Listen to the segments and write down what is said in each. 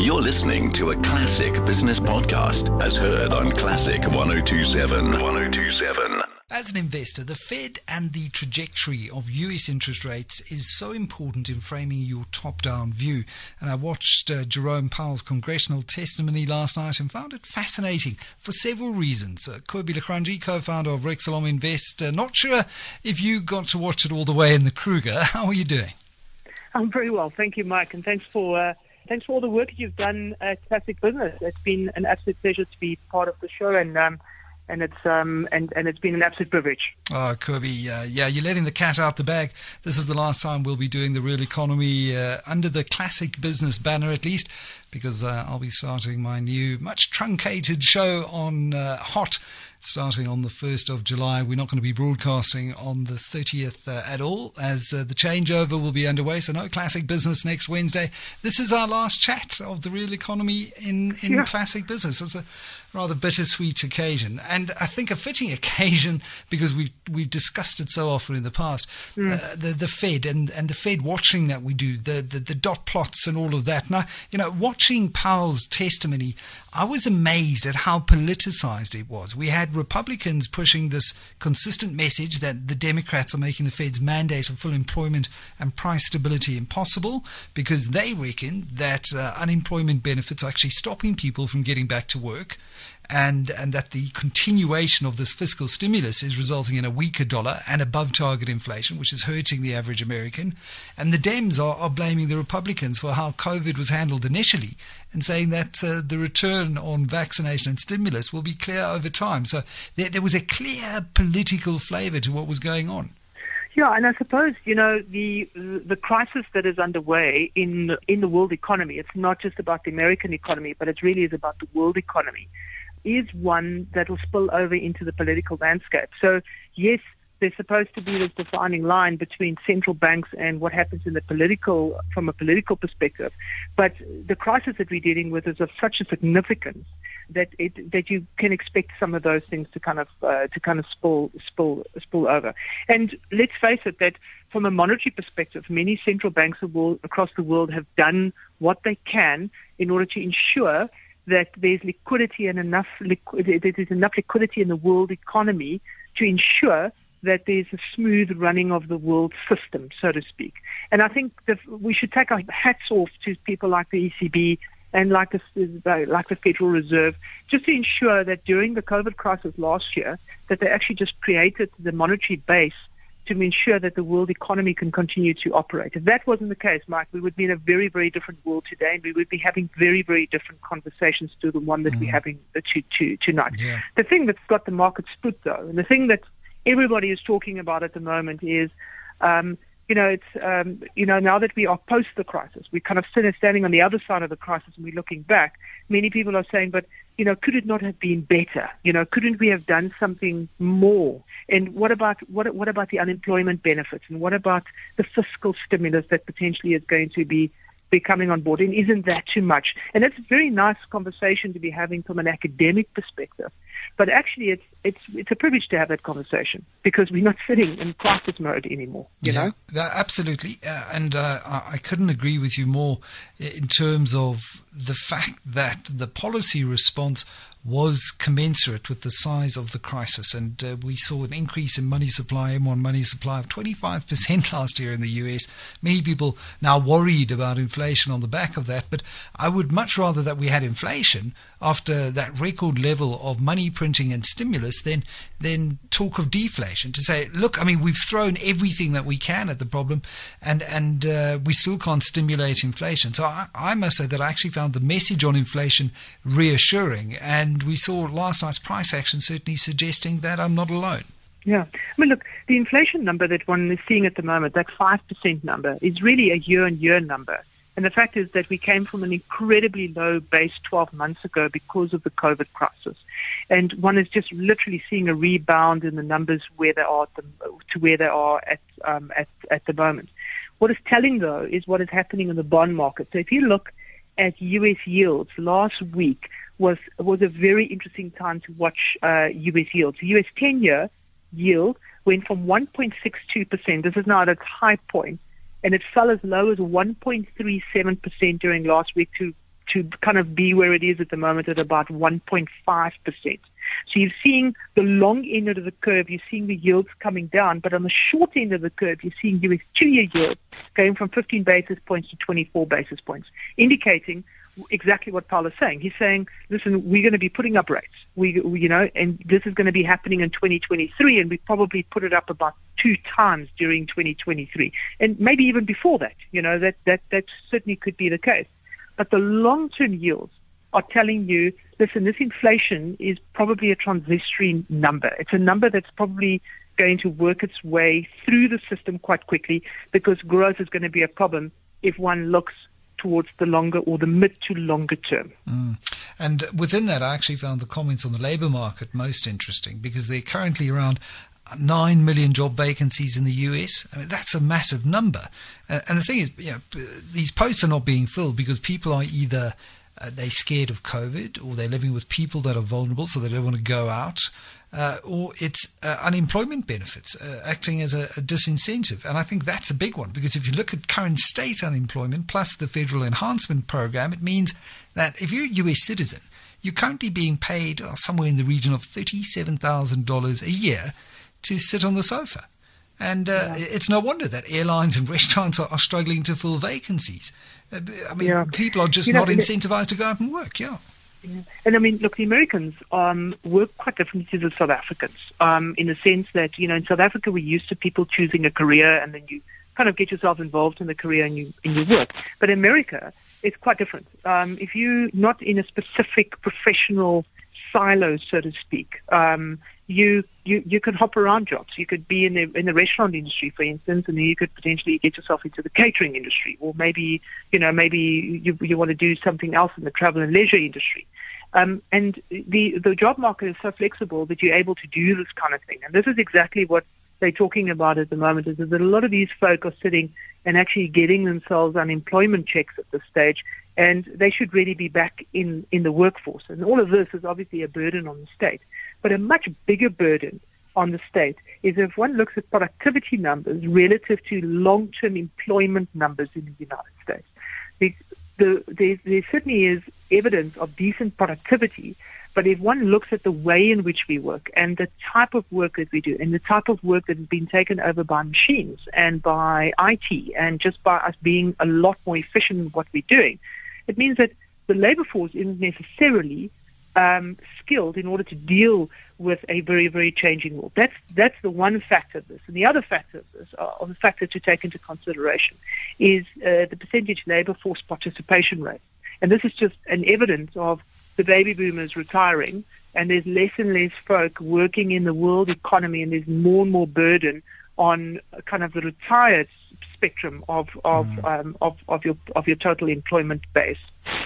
You're listening to a classic business podcast as heard on Classic 1027. 1027. As an investor, the Fed and the trajectory of US interest rates is so important in framing your top down view. And I watched uh, Jerome Powell's congressional testimony last night and found it fascinating for several reasons. Uh, Kobie Lachranji, co founder of Rexelom Invest, uh, not sure if you got to watch it all the way in the Kruger. How are you doing? I'm very well. Thank you, Mike. And thanks for. Uh, thanks for all the work you've done at Classic Business. It's been an absolute pleasure to be part of the show, and um, and it's um and, and it's been an absolute privilege. Oh, Kirby, uh, yeah, you're letting the cat out the bag. This is the last time we'll be doing the real economy uh, under the classic business banner, at least, because uh, I'll be starting my new, much truncated show on uh, Hot starting on the 1st of July. We're not going to be broadcasting on the 30th uh, at all, as uh, the changeover will be underway. So, no classic business next Wednesday. This is our last chat of the real economy in, in yeah. classic business. It's a rather bittersweet occasion, and I think a fitting occasion because we've we've discussed it so often in the past. Mm. Uh, the the Fed and, and the Fed watching that we do, the, the the dot plots and all of that. Now, you know, watching Powell's testimony, I was amazed at how politicized it was. We had Republicans pushing this consistent message that the Democrats are making the Fed's mandate of full employment and price stability impossible because they reckon that uh, unemployment benefits are actually stopping people from getting back to work and and that the continuation of this fiscal stimulus is resulting in a weaker dollar and above target inflation, which is hurting the average American. And the Dems are, are blaming the Republicans for how COVID was handled initially and saying that uh, the return on vaccination and stimulus will be clear over time. So there, there was a clear political flavour to what was going on. Yeah, and I suppose you know the the crisis that is underway in in the world economy. It's not just about the American economy, but it really is about the world economy is one that will spill over into the political landscape. So, yes, there's supposed to be this defining line between central banks and what happens in the political, from a political perspective. But the crisis that we're dealing with is of such a significance that it, that you can expect some of those things to kind of uh, to kind of spill spill spill over. And let's face it, that from a monetary perspective, many central banks across the world have done what they can in order to ensure that there's liquidity and enough there's enough liquidity in the world economy to ensure that there's a smooth running of the world system, so to speak. And I think that we should take our hats off to people like the ECB and like the, like the Federal Reserve, just to ensure that during the COVID crisis last year, that they actually just created the monetary base to ensure that the world economy can continue to operate. If that wasn't the case, Mike, we would be in a very, very different world today, and we would be having very, very different conversations to the one that mm. we're having to, to, tonight. Yeah. The thing that's got the market split, though, and the thing that everybody is talking about at the moment is um, you know, it's, um, you know, now that we are post the crisis, we're kind of standing on the other side of the crisis and we're looking back. Many people are saying, but, you know, could it not have been better? You know, couldn't we have done something more? And what about, what, what about the unemployment benefits? And what about the fiscal stimulus that potentially is going to be be coming on board, and isn't that too much? And it's a very nice conversation to be having from an academic perspective. But actually, it's it's it's a privilege to have that conversation because we're not sitting in crisis mode anymore. You yeah, know, absolutely, uh, and uh, I couldn't agree with you more in terms of the fact that the policy response was commensurate with the size of the crisis. And uh, we saw an increase in money supply, M1 money supply of 25% last year in the US. Many people now worried about inflation on the back of that. But I would much rather that we had inflation after that record level of money printing and stimulus then than talk of deflation. To say, look, I mean, we've thrown everything that we can at the problem and, and uh, we still can't stimulate inflation. So I, I must say that I actually found the message on inflation reassuring. And and we saw last night's price action certainly suggesting that I'm not alone. Yeah. I mean, look, the inflation number that one is seeing at the moment, that 5% number, is really a year on year number. And the fact is that we came from an incredibly low base 12 months ago because of the COVID crisis. And one is just literally seeing a rebound in the numbers where they are the, to where they are at, um, at, at the moment. What is telling, though, is what is happening in the bond market. So if you look at U.S. yields last week, was was a very interesting time to watch uh, U.S. yields. U.S. 10-year yield went from 1.62 percent. This is now at its high point, and it fell as low as 1.37 percent during last week to to kind of be where it is at the moment at about 1.5%. So you're seeing the long end of the curve, you're seeing the yields coming down, but on the short end of the curve, you're seeing US two-year yields going from 15 basis points to 24 basis points, indicating exactly what Powell is saying. He's saying, listen, we're going to be putting up rates. We, we, you know, and this is going to be happening in 2023, and we probably put it up about two times during 2023, and maybe even before that. You know, that that that certainly could be the case. But the long-term yields are telling you, listen, this inflation is probably a transitory number. It's a number that's probably going to work its way through the system quite quickly because growth is going to be a problem if one looks towards the longer or the mid to longer term. Mm. And within that, I actually found the comments on the labour market most interesting because they're currently around 9 million job vacancies in the US. I mean, that's a massive number. And the thing is, you know, these posts are not being filled because people are either uh, they're scared of COVID or they're living with people that are vulnerable, so they don't want to go out uh, or it's uh, unemployment benefits uh, acting as a, a, disincentive. And I think that's a big one because if you look at current state unemployment plus the federal enhancement program, it means that if you're a US citizen, you're currently being paid uh, somewhere in the region of $37,000 a year to sit on the sofa. And uh, yeah. it's no wonder that airlines and restaurants are, are struggling to fill vacancies. Uh, I mean, yeah. people are just you know, not incentivized to go out and work, yeah. And I mean, look, the Americans um, work quite differently to the South Africans um, in the sense that, you know, in South Africa, we're used to people choosing a career and then you kind of get yourself involved in the career and you, and you work. But in America, it's quite different. Um, if you're not in a specific professional silo, so to speak, um, you, you you can hop around jobs. You could be in the in the restaurant industry, for instance, and then you could potentially get yourself into the catering industry, or maybe you know maybe you you want to do something else in the travel and leisure industry. Um, and the the job market is so flexible that you're able to do this kind of thing. And this is exactly what they're talking about at the moment. Is that a lot of these folk are sitting and actually getting themselves unemployment checks at this stage, and they should really be back in in the workforce. And all of this is obviously a burden on the state. But a much bigger burden on the state is if one looks at productivity numbers relative to long-term employment numbers in the United States. The, the, there, there certainly is evidence of decent productivity, but if one looks at the way in which we work and the type of work that we do and the type of work that has been taken over by machines and by IT and just by us being a lot more efficient in what we're doing, it means that the labor force isn't necessarily um, skilled in order to deal with a very, very changing world. That's that's the one factor of this. And the other factor of this, uh, or the factor to take into consideration, is uh, the percentage labor force participation rate. And this is just an evidence of the baby boomers retiring, and there's less and less folk working in the world economy, and there's more and more burden on kind of the retired spectrum of of, mm. um, of of your of your total employment base.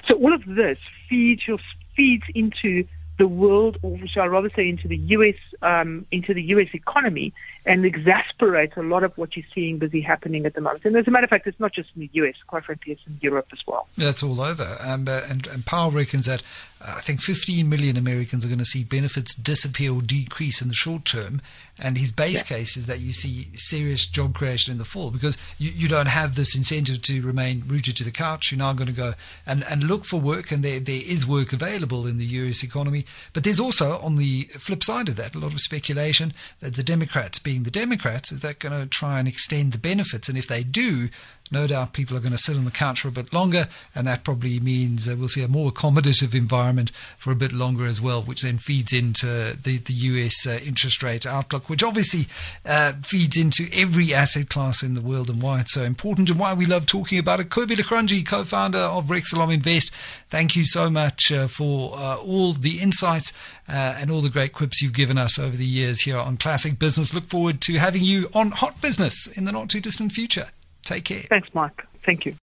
So all of this feeds your feeds into the world, or shall I rather say, into the U.S. Um, into the U.S. economy, and exasperates a lot of what you're seeing busy happening at the moment. And as a matter of fact, it's not just in the U.S. Quite frankly, it's in Europe as well. That's all over. Um, uh, and, and Powell reckons that uh, I think 15 million Americans are going to see benefits disappear or decrease in the short term. And his base yeah. case is that you see serious job creation in the fall because you, you don't have this incentive to remain rooted to the couch. You're now going to go and, and look for work, and there, there is work available in the U.S. economy. But there's also, on the flip side of that, a lot of speculation that the Democrats, being the Democrats, is that going to try and extend the benefits? And if they do, no doubt people are going to sit on the couch for a bit longer, and that probably means uh, we'll see a more accommodative environment for a bit longer as well, which then feeds into the, the US uh, interest rate outlook, which obviously uh, feeds into every asset class in the world and why it's so important and why we love talking about it. Kobie Legrandji, co founder of Rexalom Invest, thank you so much uh, for uh, all the insights uh, and all the great quips you've given us over the years here on Classic Business. Look forward to having you on Hot Business in the not too distant future. Take care. Thanks, Mike. Thank you.